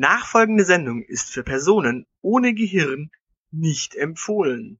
Nachfolgende Sendung ist für Personen ohne Gehirn nicht empfohlen.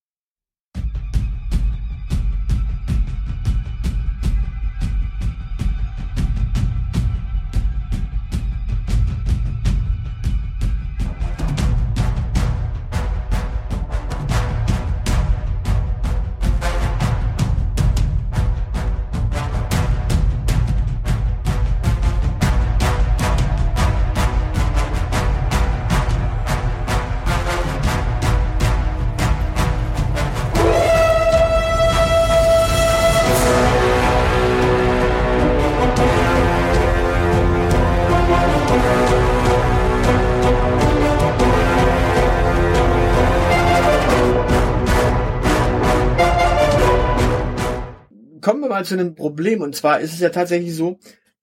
Mal zu einem Problem. Und zwar ist es ja tatsächlich so,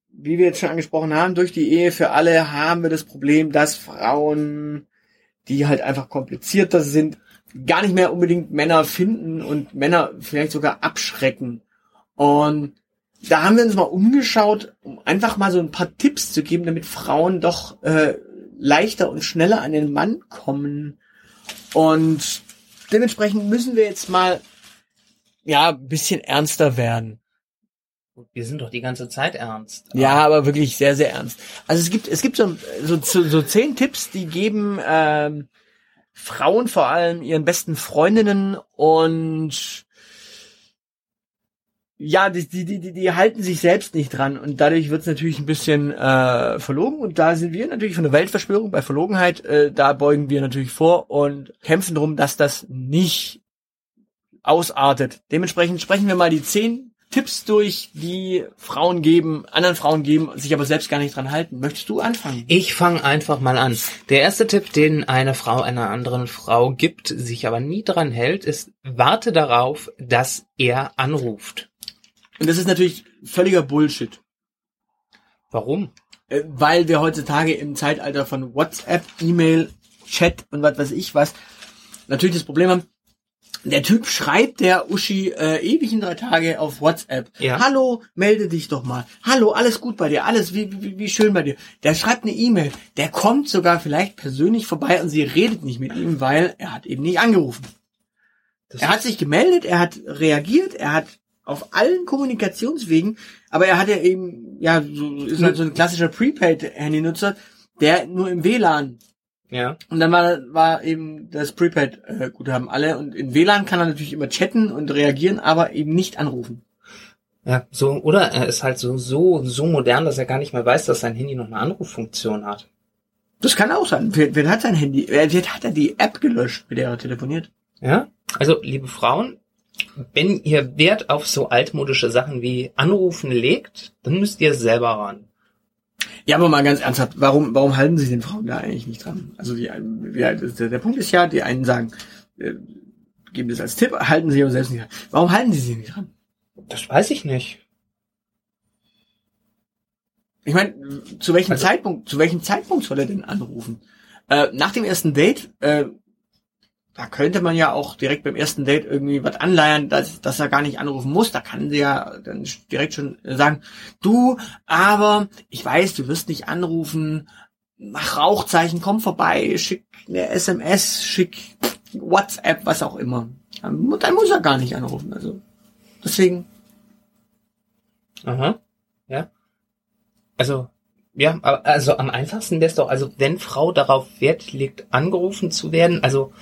wie wir jetzt schon angesprochen haben, durch die Ehe für alle haben wir das Problem, dass Frauen, die halt einfach komplizierter sind, gar nicht mehr unbedingt Männer finden und Männer vielleicht sogar abschrecken. Und da haben wir uns mal umgeschaut, um einfach mal so ein paar Tipps zu geben, damit Frauen doch äh, leichter und schneller an den Mann kommen. Und dementsprechend müssen wir jetzt mal ja ein bisschen ernster werden. Wir sind doch die ganze Zeit ernst. Ja, aber wirklich sehr, sehr ernst. Also es gibt, es gibt so, so, so zehn Tipps, die geben ähm, Frauen vor allem ihren besten Freundinnen und ja, die, die, die, die halten sich selbst nicht dran und dadurch wird's natürlich ein bisschen äh, verlogen und da sind wir natürlich von der Weltverschwörung bei Verlogenheit, äh, da beugen wir natürlich vor und kämpfen darum, dass das nicht ausartet. Dementsprechend sprechen wir mal die zehn Tipps durch, die Frauen geben, anderen Frauen geben, sich aber selbst gar nicht dran halten. Möchtest du anfangen? Ich fange einfach mal an. Der erste Tipp, den eine Frau einer anderen Frau gibt, sich aber nie dran hält, ist, warte darauf, dass er anruft. Und das ist natürlich völliger Bullshit. Warum? Äh, Weil wir heutzutage im Zeitalter von WhatsApp, E-Mail, Chat und was weiß ich was natürlich das Problem haben, der Typ schreibt der Uschi äh, ewig in drei Tage auf WhatsApp. Ja. Hallo, melde dich doch mal. Hallo, alles gut bei dir, alles wie, wie, wie schön bei dir. Der schreibt eine E-Mail. Der kommt sogar vielleicht persönlich vorbei und sie redet nicht mit ihm, weil er hat eben nicht angerufen. Das er hat sich gemeldet, er hat reagiert, er hat auf allen Kommunikationswegen, aber er hat ja eben, ja, so, ist halt so ein klassischer Prepaid-Handynutzer, der nur im WLAN ja. und dann war, war eben das Prepaid-Guthaben alle. Und in WLAN kann er natürlich immer chatten und reagieren, aber eben nicht anrufen. Ja, so, oder er ist halt so, so, so modern, dass er gar nicht mehr weiß, dass sein Handy noch eine Anruffunktion hat. Das kann auch sein. Wer, wer hat sein Handy? Wer, wer hat er die App gelöscht, mit der er telefoniert? Ja? Also, liebe Frauen, wenn ihr Wert auf so altmodische Sachen wie Anrufen legt, dann müsst ihr selber ran. Ja, aber mal ganz ernsthaft, warum, warum halten sich den Frauen da eigentlich nicht dran? Also die, ja, der, der Punkt ist ja, die einen sagen, äh, geben das als Tipp, halten sich aber selbst nicht dran. Warum halten sie sich nicht dran? Das weiß ich nicht. Ich meine, zu welchem Also- Zeitpunkt, zu welchem Zeitpunkt soll er denn anrufen? Äh, nach dem ersten Date, äh, da könnte man ja auch direkt beim ersten Date irgendwie was anleiern, dass, dass er gar nicht anrufen muss. Da kann sie ja dann direkt schon sagen, du, aber ich weiß, du wirst nicht anrufen, mach Rauchzeichen, komm vorbei, schick eine SMS, schick WhatsApp, was auch immer. Dann, muss er gar nicht anrufen. Also deswegen, Aha. Ja. Also, ja, also am einfachsten wäre es doch, also wenn Frau darauf Wert legt, angerufen zu werden, also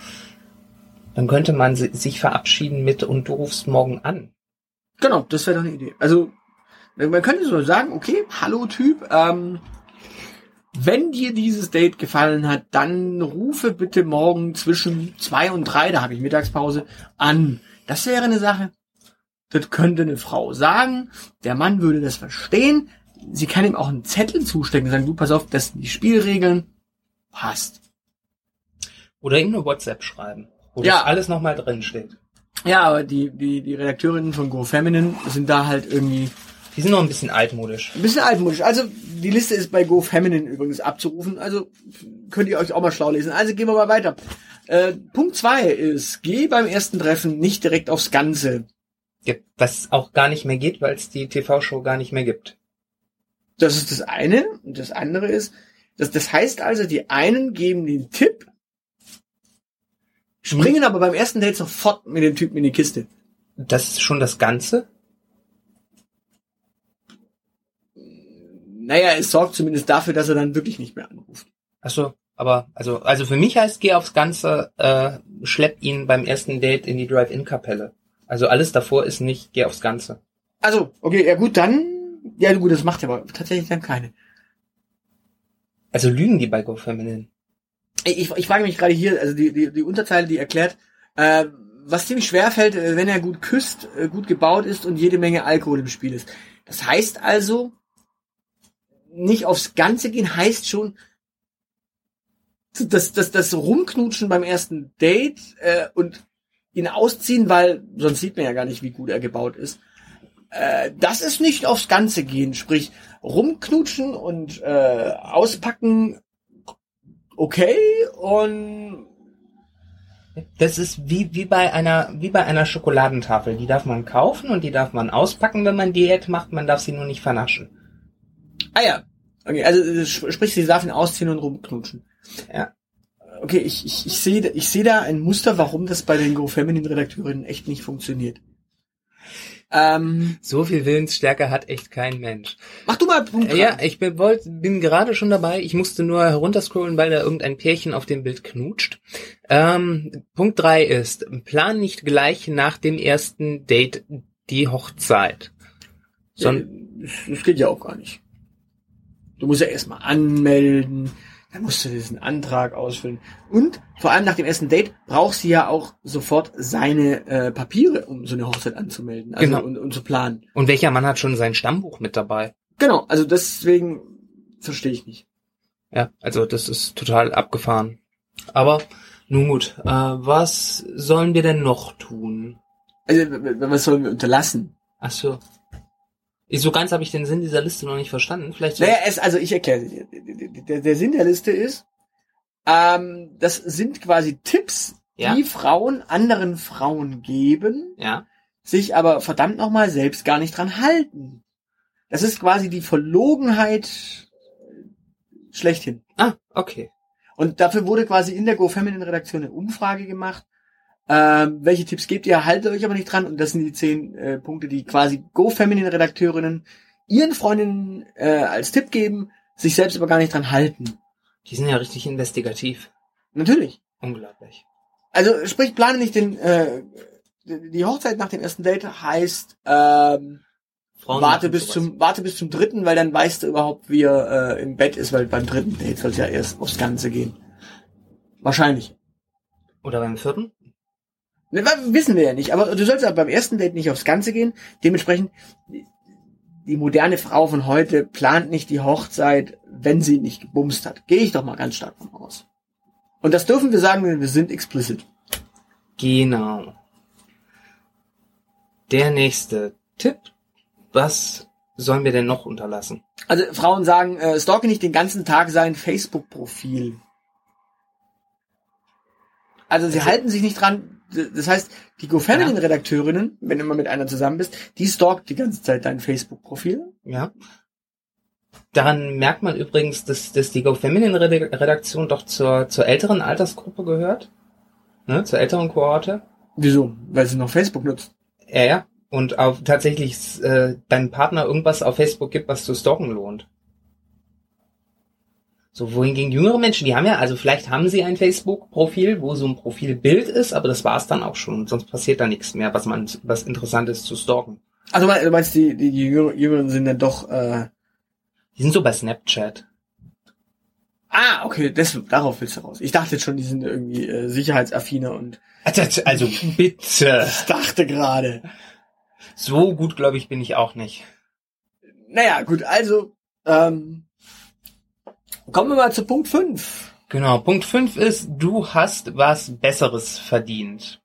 dann könnte man si- sich verabschieden mit und du rufst morgen an. Genau, das wäre doch eine Idee. Also, man könnte so sagen, okay, hallo Typ, ähm, wenn dir dieses Date gefallen hat, dann rufe bitte morgen zwischen zwei und drei, da habe ich Mittagspause, an. Das wäre eine Sache. Das könnte eine Frau sagen. Der Mann würde das verstehen. Sie kann ihm auch einen Zettel zustecken und sagen, du, pass auf, das sind die Spielregeln. Passt. Oder ihm eine WhatsApp schreiben, wo Ja. das alles nochmal drin steht. Ja, aber die, die, die Redakteurinnen von Go Feminine sind da halt irgendwie Die sind noch ein bisschen altmodisch. Ein bisschen altmodisch. Also die Liste ist bei Go Feminine übrigens abzurufen. Also könnt ihr euch auch mal schlau lesen. Also gehen wir mal weiter. Äh, Punkt zwei ist, geh beim ersten Treffen nicht direkt aufs Ganze. Ja, Was auch gar nicht mehr geht, weil es die TV-Show gar nicht mehr gibt. Das ist das eine. Und das andere ist, Das, das heißt also, die einen geben den Tipp, springen aber beim ersten Date sofort mit dem Typen in die Kiste. Das ist schon das Ganze? Naja, es sorgt zumindest dafür, dass er dann wirklich nicht mehr anruft. Ach so, aber also also für mich heißt geh aufs Ganze, äh, schlepp ihn beim ersten Date in die Drive-In-Kapelle. Also alles davor ist nicht geh aufs Ganze. Also, okay, ja gut, dann, ja gut, das macht er aber tatsächlich dann keine. Also lügen die bei GoFeminine. Ich, ich frage mich gerade hier, also die, die, die Unterzeile, die erklärt, äh, was ziemlich schwer fällt, äh, wenn er gut küsst, äh, gut gebaut ist und jede Menge Alkohol im Spiel ist. Das heißt also, nicht aufs Ganze gehen heißt schon, das, das, das Rumknutschen beim ersten Date äh, und ihn ausziehen, weil sonst sieht man ja gar nicht, wie gut er gebaut ist. Äh, das ist nicht aufs Ganze gehen, sprich rumknutschen und äh, auspacken, okay und Das ist wie, wie bei einer, wie bei einer Schokoladentafel. Die darf man kaufen und die darf man auspacken, wenn man Diät macht. Man darf sie nur nicht vernaschen. Ah ja. Okay, also äh, sp- sprich, sie darf ihn ausziehen und rumknutschen. Ja. Okay, ich, ich, ich sehe ich sehe da ein Muster, warum das bei den Go Feminine Redakteurinnen echt nicht funktioniert. Ähm, So viel Willensstärke hat echt kein Mensch. mach du mal Punkt. Äh, Ja, ich bin, wollt, bin gerade schon dabei. Ich musste nur herunterscrollen, weil da irgendein Pärchen auf dem Bild knutscht. Ähm, Punkt drei ist, plan nicht gleich nach dem ersten Date die Hochzeit. Son Äh, das, das geht ja auch gar nicht. Du musst ja erstmal anmelden, dann musst du diesen Antrag ausfüllen. Und vor allem nach dem ersten Date brauchst du ja auch sofort seine äh, Papiere, um so eine Hochzeit anzumelden also Genau. und, und zu planen. und welcher Mann hat schon sein Stammbuch mit dabei? Genau, also deswegen verstehe ich nicht. Ja, also das ist total abgefahren. Aber nun gut, äh, was sollen wir denn noch tun? Also was sollen wir unterlassen? Ach so. So ganz habe ich den Sinn dieser Liste noch nicht verstanden. Vielleicht Naja, es, also ich erkläre dir. Der, der Sinn der Liste ist, ähm, das sind quasi Tipps, Ja. die Frauen anderen Frauen geben, ja. sich aber verdammt nochmal selbst gar nicht dran halten. Das ist quasi die Verlogenheit schlechthin. Ah, okay. Und dafür wurde quasi in der Go Feminine Redaktion eine Umfrage gemacht. Ähm, welche Tipps gebt ihr? Haltet euch aber nicht dran. Und das sind die zehn äh, Punkte, die quasi Go Feminine Redakteurinnen ihren Freundinnen äh, als Tipp geben, sich selbst aber gar nicht dran halten. Die sind ja richtig investigativ. Natürlich. Unglaublich. Also sprich, plane nicht den äh, die Hochzeit nach dem ersten Date heißt ähm, Frauen warte bis sowas. zum warte bis zum dritten, weil dann weißt du überhaupt, wie er äh, im Bett ist, weil beim dritten Date soll es ja erst aufs Ganze gehen. Wahrscheinlich. Oder beim vierten? Ne, wissen wir ja nicht, aber du sollst aber beim ersten Date nicht aufs Ganze gehen. Dementsprechend, die- die moderne Frau von heute plant nicht die Hochzeit, wenn sie nicht gebumst hat. Gehe ich doch mal ganz stark von aus. Und das dürfen wir sagen, denn wir sind explicit. Genau. Der nächste Tipp. Was sollen wir denn noch unterlassen? Also Frauen sagen, äh, stalke nicht den ganzen Tag sein Facebook-Profil. Also sie Also- halten sich nicht dran. Das heißt, die GoFeminine-Redakteurinnen, wenn du mal mit einer zusammen bist, die stalkt die ganze Zeit dein Facebook-Profil. Ja. Daran merkt man übrigens, dass, dass die Go Feminine Rede- Redaktion doch zur, zur älteren Altersgruppe gehört. Ne, zur älteren Kohorte. Wieso? Weil sie noch Facebook nutzt. Ja, ja. Und auf tatsächlich äh, deinem Partner irgendwas auf Facebook gibt, was zu stalken lohnt. So, wohingegen jüngere Menschen, die haben ja, also vielleicht haben sie ein Facebook-Profil, wo so ein Profilbild ist, aber das war's dann auch schon. Sonst passiert da nichts mehr, was man, was interessant ist zu stalken. Also du meinst, die, die, die Jünger- Jüngeren sind dann doch... Äh, Die sind so bei Snapchat. ah, okay, das, darauf willst du raus. Ich dachte jetzt schon, die sind irgendwie äh, sicherheitsaffiner und Also, also bitte. ich dachte gerade. So gut, glaube ich, bin ich auch nicht. Naja, gut, also ähm, kommen wir mal zu Punkt 5. Genau, Punkt 5 ist, du hast was Besseres verdient.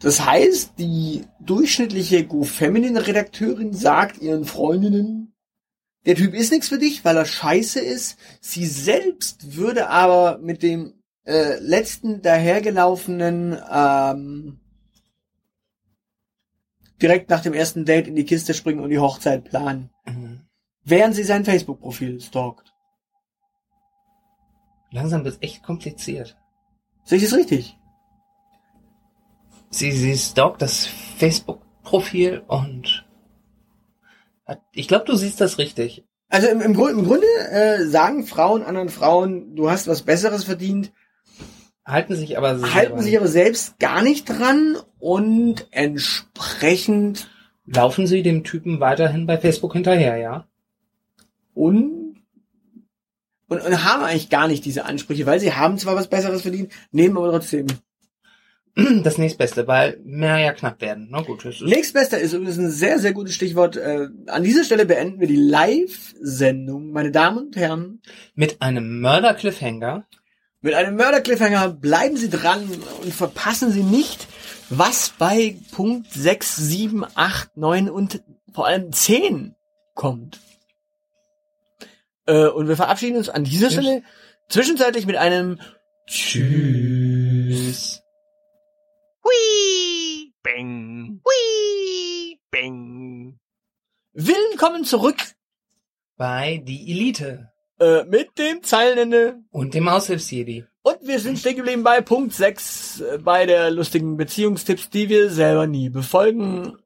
Das heißt, die durchschnittliche Go-Feminine-Redakteurin sagt ihren Freundinnen, der Typ ist nichts für dich, weil er scheiße ist. Sie selbst würde aber mit dem äh, letzten dahergelaufenen ähm, direkt nach dem ersten Date in die Kiste springen und die Hochzeit planen, Mhm. während sie sein Facebook-Profil stalkt. Langsam wird echt kompliziert. Sehe ich das richtig? Sie, sie stalkt das Facebook-Profil und hat, ich glaube, du siehst das richtig. Also im, im, Grund, im Grunde äh, sagen Frauen anderen Frauen, du hast was Besseres verdient, Halten sich aber halten sich aber selbst gar nicht dran und entsprechend laufen sie dem Typen weiterhin bei Facebook hinterher, ja? und, und, und haben eigentlich gar nicht diese Ansprüche, weil sie haben zwar was Besseres verdient, nehmen aber trotzdem. Das nächstbeste, weil mehr ja knapp werden. Na gut, das ist Nächstbester ist übrigens ein sehr, sehr gutes Stichwort. Äh, an dieser Stelle beenden wir die Live-Sendung, meine Damen und Herren. mit einem Mörder-Cliffhanger. Mit einem Mörder-Cliffhanger bleiben Sie dran und verpassen Sie nicht, was bei Punkt 6, 7, 8, 9 und vor allem 10 kommt. Äh, und wir verabschieden uns an dieser. Stelle zwischenzeitlich mit einem Tschüss. Hui, bang, hui, bang. Willkommen zurück Bei die Elite äh, mit dem Zeilenende. und dem Aushilfsjedi. Und wir sind stehen geblieben bei Punkt 6, äh, bei der lustigen Beziehungstipps, die wir selber nie befolgen.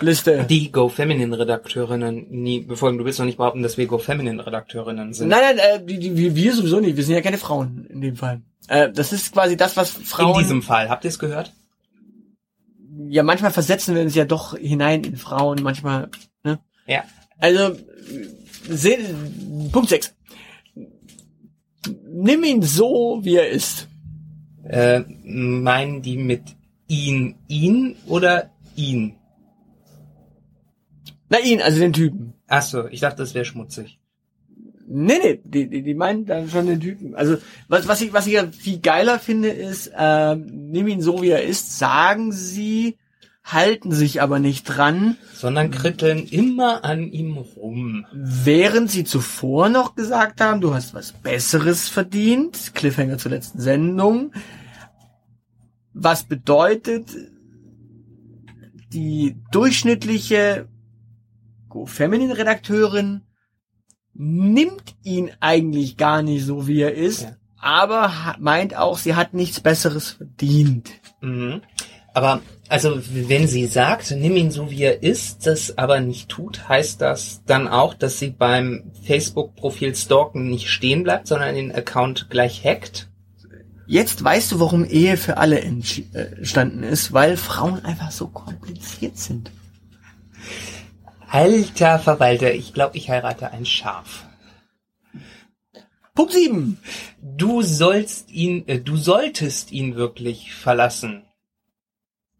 Liste. Die Go Feminine Redakteurinnen nie befolgen. Du willst doch nicht behaupten, dass wir Go Feminine Redakteurinnen sind. Nein, nein, äh, die, die, wir- wir sowieso nicht. Wir sind ja keine Frauen in dem Fall. Äh, das ist quasi das, was Frauen. In diesem Fall. Habt ihr es gehört? ja, manchmal versetzen wir uns ja doch hinein in Frauen, manchmal. Ne? Ja. Also, seh, Punkt 6. Nimm ihn so, wie er ist. Äh, meinen die mit ihn, ihn oder ihn? Na, ihn, also den Typen. Ach so, ich dachte, das wäre schmutzig. Nee, nee, die, die, die meinen dann schon den Typen. Also, was, was ich, was ich ja viel geiler finde, ist, ähm, nimm ihn so, wie er ist, sagen sie, halten sich aber nicht dran, Sondern kritteln immer an ihm rum. während sie zuvor noch gesagt haben, du hast was Besseres verdient, Cliffhanger zur letzten Sendung, was bedeutet, die durchschnittliche Go Feminine Redakteurin nimmt ihn eigentlich gar nicht so, wie er ist, Ja. aber meint auch, sie hat nichts Besseres verdient. Mhm. Aber, also, wenn sie sagt, nimm ihn so wie er ist, das aber nicht tut, heißt das dann auch, dass sie beim Facebook-Profil Stalken nicht stehen bleibt, sondern den Account gleich hackt? Jetzt weißt du, warum Ehe für alle äh, entstanden ist, weil Frauen einfach so kompliziert sind. Alter Verwalter, ich glaube, ich heirate ein Schaf. Punkt 7. Du sollst ihn, äh, du solltest ihn wirklich verlassen.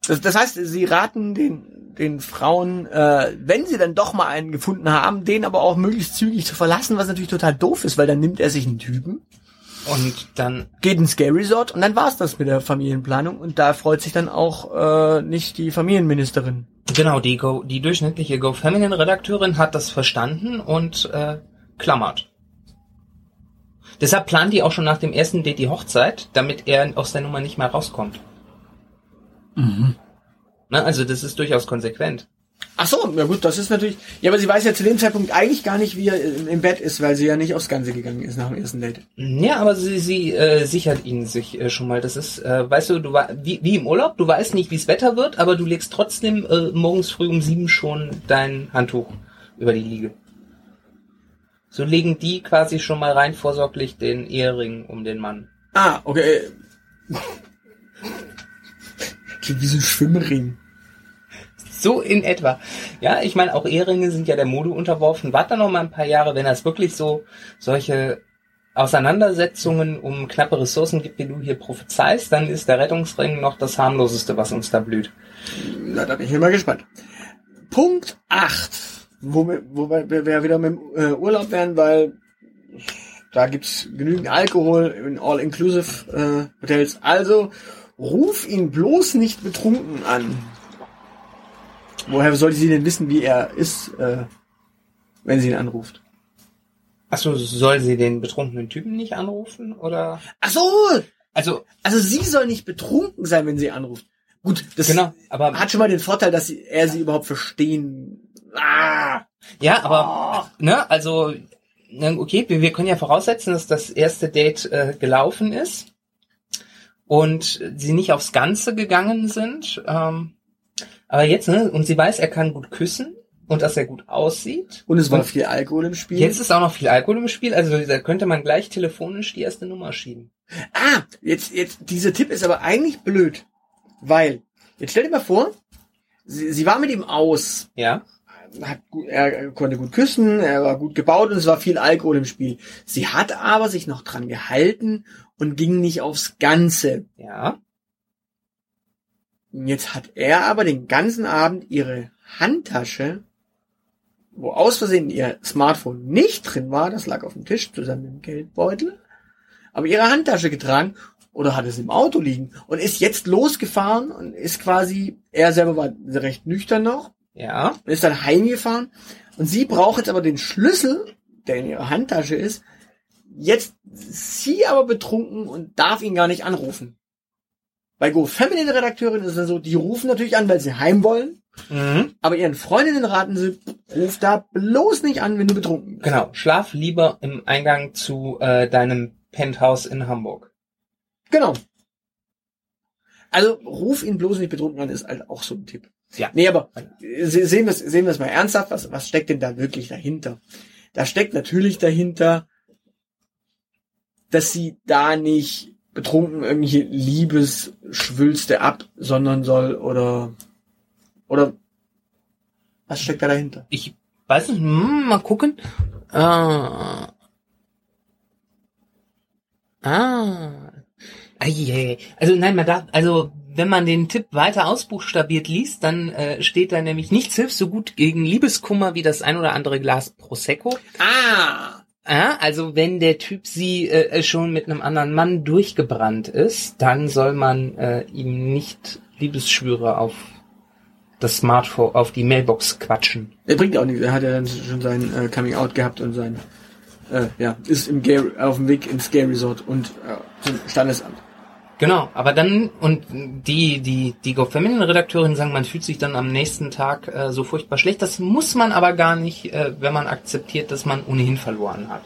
Das, das heißt, sie raten den, den Frauen, äh, wenn sie dann doch mal einen gefunden haben, den aber auch möglichst zügig zu verlassen, was natürlich total doof ist, weil dann nimmt er sich einen Typen, Und dann, geht ins Gay Resort und dann war's das mit der Familienplanung und da freut sich dann auch äh, nicht die Familienministerin. genau, die, Go, die durchschnittliche Go Feminine Redakteurin hat das verstanden und äh, klammert. Deshalb plant die auch schon nach dem ersten Date die Hochzeit, damit er aus der Nummer nicht mehr rauskommt. Mhm. Na, also das ist durchaus konsequent. Ach so, ja gut, das ist natürlich. Ja, aber sie weiß ja zu dem Zeitpunkt eigentlich gar nicht, wie er im im Bett ist, weil sie ja nicht aufs Ganze gegangen ist nach dem ersten Date. Ja, aber sie, sie äh, sichert ihn sich äh, schon mal. Das ist, äh, weißt du, du war wie, wie im Urlaub, du weißt nicht, wie es Wetter wird, aber du legst trotzdem äh, morgens früh um sieben schon dein Handtuch über die Liege. So legen die quasi schon mal rein vorsorglich den Ehering um den Mann. Ah, okay. Klingt wie so ein Schwimmring. So in etwa. Ja, ich meine, auch Eheringe sind ja der Mode unterworfen. Warte noch mal ein paar Jahre, wenn das wirklich so solche Auseinandersetzungen um knappe Ressourcen gibt, wie du hier prophezeist, dann ist der Rettungsring noch das harmloseste, was uns da blüht. Na, da bin ich mal gespannt. Punkt 8. Wo wir, wo wir, wir wieder mit dem äh, Urlaub wären, weil da gibt's genügend Alkohol in All-Inclusive äh, Hotels. Also ruf ihn bloß nicht betrunken an. Woher sollte sie denn wissen, wie er ist, äh, wenn sie ihn anruft? Achso, soll sie den betrunkenen Typen nicht anrufen? Oder? Ach so, Also, also sie soll nicht betrunken sein, wenn sie anruft. Gut, das genau, aber hat schon mal den Vorteil, dass sie, er sie überhaupt verstehen. Ah, ja, aber ne, also na, okay, wir, wir können ja voraussetzen, dass das erste Date äh, gelaufen ist und sie nicht aufs Ganze gegangen sind. Ähm, aber jetzt, ne, und sie weiß, er kann gut küssen und dass er gut aussieht. Und es war Und viel Alkohol im Spiel. Jetzt ist auch noch viel Alkohol im Spiel, also da könnte man gleich telefonisch die erste Nummer schieben. Ah, jetzt, jetzt, dieser Tipp ist aber eigentlich blöd. Weil, jetzt stell dir mal vor, sie, sie war mit ihm aus. Ja? Hat, er konnte gut küssen, er war gut gebaut und es war viel Alkohol im Spiel. Sie hat aber sich noch dran gehalten und ging nicht aufs Ganze. Ja. Jetzt hat er aber den ganzen Abend ihre Handtasche, wo aus Versehen ihr Smartphone nicht drin war, das lag auf dem Tisch zusammen mit dem Geldbeutel, aber ihre Handtasche getragen oder hat es im Auto liegen und ist jetzt losgefahren und ist quasi, er selber war recht nüchtern noch Ja. und ist dann heimgefahren und sie braucht jetzt aber den Schlüssel, der in ihrer Handtasche ist, jetzt sie aber betrunken und darf ihn gar nicht anrufen. Bei Go Feminine Redakteurin ist es so, die rufen natürlich an, weil sie heim wollen, Mhm. aber ihren Freundinnen raten sie, ruf da bloß nicht an, wenn du betrunken bist. Genau. Schlaf lieber im Eingang zu äh, deinem Penthouse in Hamburg. Genau. Also ruf ihn bloß nicht betrunken an, ist halt auch so ein Tipp. Ja. Nee, aber äh, se- sehen wir es sehen wir es mal ernsthaft, was, was steckt denn da wirklich dahinter? Da steckt natürlich dahinter, dass sie da nicht betrunken irgendwelche Liebesschwülste absondern soll oder oder was steckt da dahinter? Ich weiß nicht, hm, mal gucken. Ah. Ah. Eieiei. Also nein, man darf, also wenn man den Tipp weiter ausbuchstabiert liest, dann äh, steht da nämlich nichts hilft so gut gegen Liebeskummer wie das ein oder andere Glas Prosecco. Ah, Ah, also wenn der Typ sie äh, schon mit einem anderen Mann durchgebrannt ist, dann soll man äh, ihm nicht Liebesschwüre auf das Smartphone, auf die Mailbox quatschen. er bringt auch nichts. Er hat ja dann schon sein äh, Coming Out gehabt und sein äh, ja ist im Gay, auf dem Weg ins Gay Resort und äh, zum Standesamt. Genau, aber dann, und die, die, die Go Feminine Redakteurin sagen, man fühlt sich dann am nächsten Tag äh, so furchtbar schlecht. Das muss man aber gar nicht, äh, wenn man akzeptiert, dass man ohnehin verloren hat.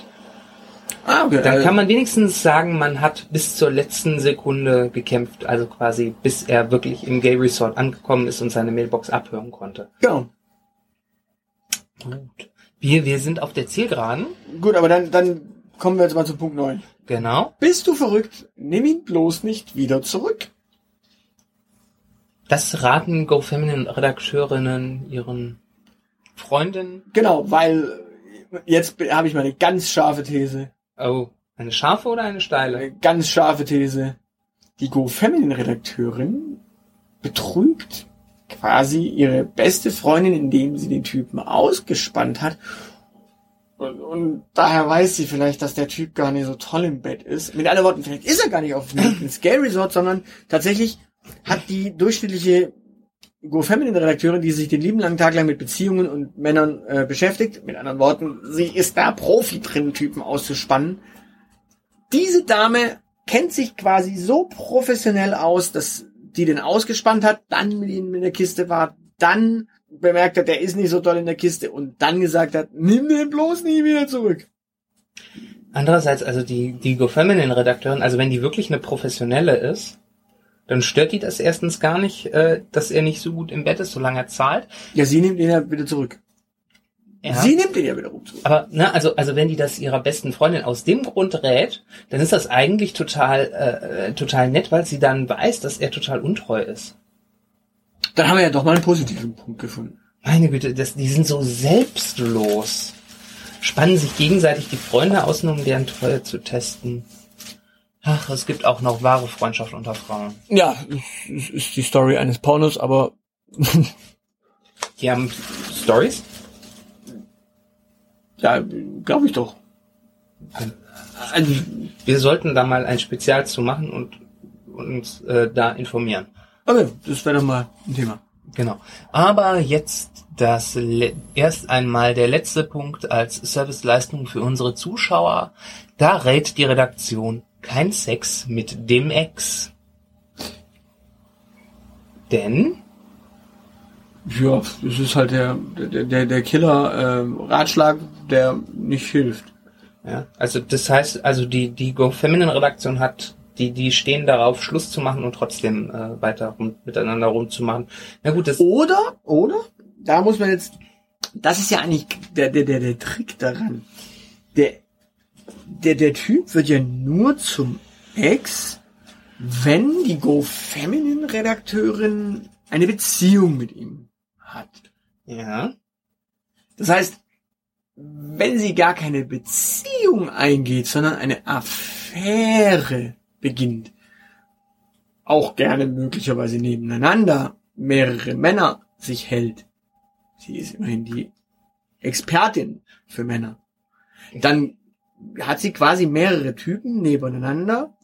Ah, okay. Dann äh, kann man wenigstens sagen, man hat bis zur letzten Sekunde gekämpft, also quasi bis er wirklich im Gay Resort angekommen ist und seine Mailbox abhören konnte. genau. Gut. Wir, wir sind auf der Zielgeraden. Gut, aber dann dann kommen wir jetzt mal zu Punkt 9. Genau. Bist du verrückt? Nimm ihn bloß nicht wieder zurück. Das raten Go Feminine Redakteurinnen ihren Freundinnen. Genau, weil jetzt be- habe ich mal eine ganz scharfe These. Oh, eine scharfe oder eine steile? Eine ganz scharfe These. Die Go Feminine Redakteurin betrügt quasi ihre beste Freundin, indem sie den Typen ausgespannt hat. Und, und daher weiß sie vielleicht, dass der Typ gar nicht so toll im Bett ist. Mit anderen Worten, vielleicht ist er gar nicht auf dem Gay Resort, sondern tatsächlich hat die durchschnittliche Go Feminine Redakteurin, die sich den lieben langen Tag lang mit Beziehungen und Männern äh, beschäftigt. Mit anderen Worten, sie ist da Profi drin, Typen auszuspannen. Diese Dame kennt sich quasi so professionell aus, dass die den ausgespannt hat, dann mit ihm in der Kiste war, dann bemerkt hat, der ist nicht so toll in der Kiste und dann gesagt hat, nimm den bloß nie wieder zurück. Andererseits, also die, die Go Feminine Redakteurin, also wenn die wirklich eine professionelle ist, dann stört die das erstens gar nicht, äh, dass er nicht so gut im Bett ist, solange er zahlt. Ja, sie nimmt ihn ja wieder zurück. Ja. Sie nimmt ihn ja wiederum zurück. Aber ne, also also wenn die das ihrer besten Freundin aus dem Grund rät, dann ist das eigentlich total äh, total nett, weil sie dann weiß, dass er total untreu ist. Dann haben wir ja doch mal einen positiven Punkt gefunden. Meine Güte, das, die sind so selbstlos. Spannen sich gegenseitig die Freunde aus, nur um deren Treue zu testen. Ach, es gibt auch noch wahre Freundschaft unter Frauen. Ja, es ist die Story eines Pornos, aber Die haben Stories? ja, glaube ich doch. Also, Wir sollten da mal ein Spezial zu machen und uns äh, da informieren. Okay, das wäre doch mal ein Thema. Genau. Aber jetzt das erst einmal der letzte Punkt als Serviceleistung für unsere Zuschauer. Da rät die Redaktion kein Sex mit dem Ex. Denn Ja, das ist halt der, der, der, der Killer-Ratschlag, der nicht hilft. Ja, also das heißt, also die die Go Feminine Redaktion hat die die stehen darauf Schluss zu machen und trotzdem äh, weiter rum, miteinander rumzumachen. Na gut, das Oder, oder, da muss man jetzt, das ist ja eigentlich der, der, der, der Trick daran. Der, der, der Typ wird ja nur zum Ex, wenn die Go Feminine Redakteurin eine Beziehung mit ihm hat. ja, Das heißt, wenn sie gar keine Beziehung eingeht, sondern eine Affäre beginnt, auch gerne möglicherweise nebeneinander mehrere Männer sich hält, sie ist immerhin die Expertin für Männer, dann hat sie quasi mehrere Typen nebeneinander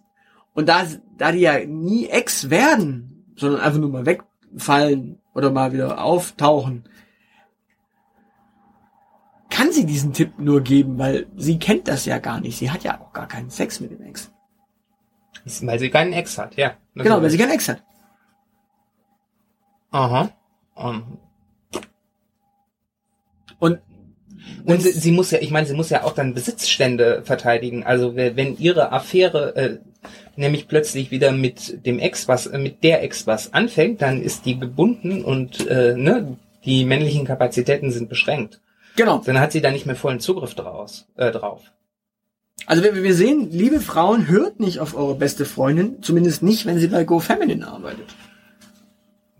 und da, da die ja nie Ex werden, sondern einfach nur mal wegfallen oder mal wieder auftauchen, kann sie diesen Tipp nur geben, weil sie kennt das ja gar nicht. Sie hat ja auch gar keinen Sex mit dem Ex. Weil sie keinen Ex hat, ja. Genau, weil sie keinen Ex hat. Aha. Um, Und Und sie, sie muss ja, ich meine, sie muss ja auch dann Besitzstände verteidigen. Also we- wenn ihre Affäre äh, nämlich plötzlich wieder mit dem Ex was, äh, mit der Ex was anfängt, dann ist die gebunden und äh, ne, die männlichen Kapazitäten sind beschränkt. genau. Dann hat sie da nicht mehr vollen Zugriff draus, äh, drauf. Also wir, wir sehen, liebe Frauen, hört nicht auf eure beste Freundin, zumindest nicht, wenn sie bei Go Feminine arbeitet.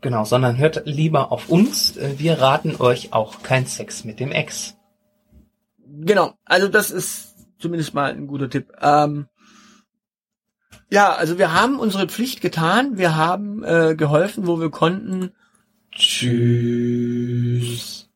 Genau, sondern hört lieber auf uns. Äh, Wir raten euch auch kein Sex mit dem Ex. Genau, also das ist zumindest mal ein guter Tipp. Ähm, ja, also wir haben unsere Pflicht getan, wir haben äh, geholfen, wo wir konnten. Tschüss.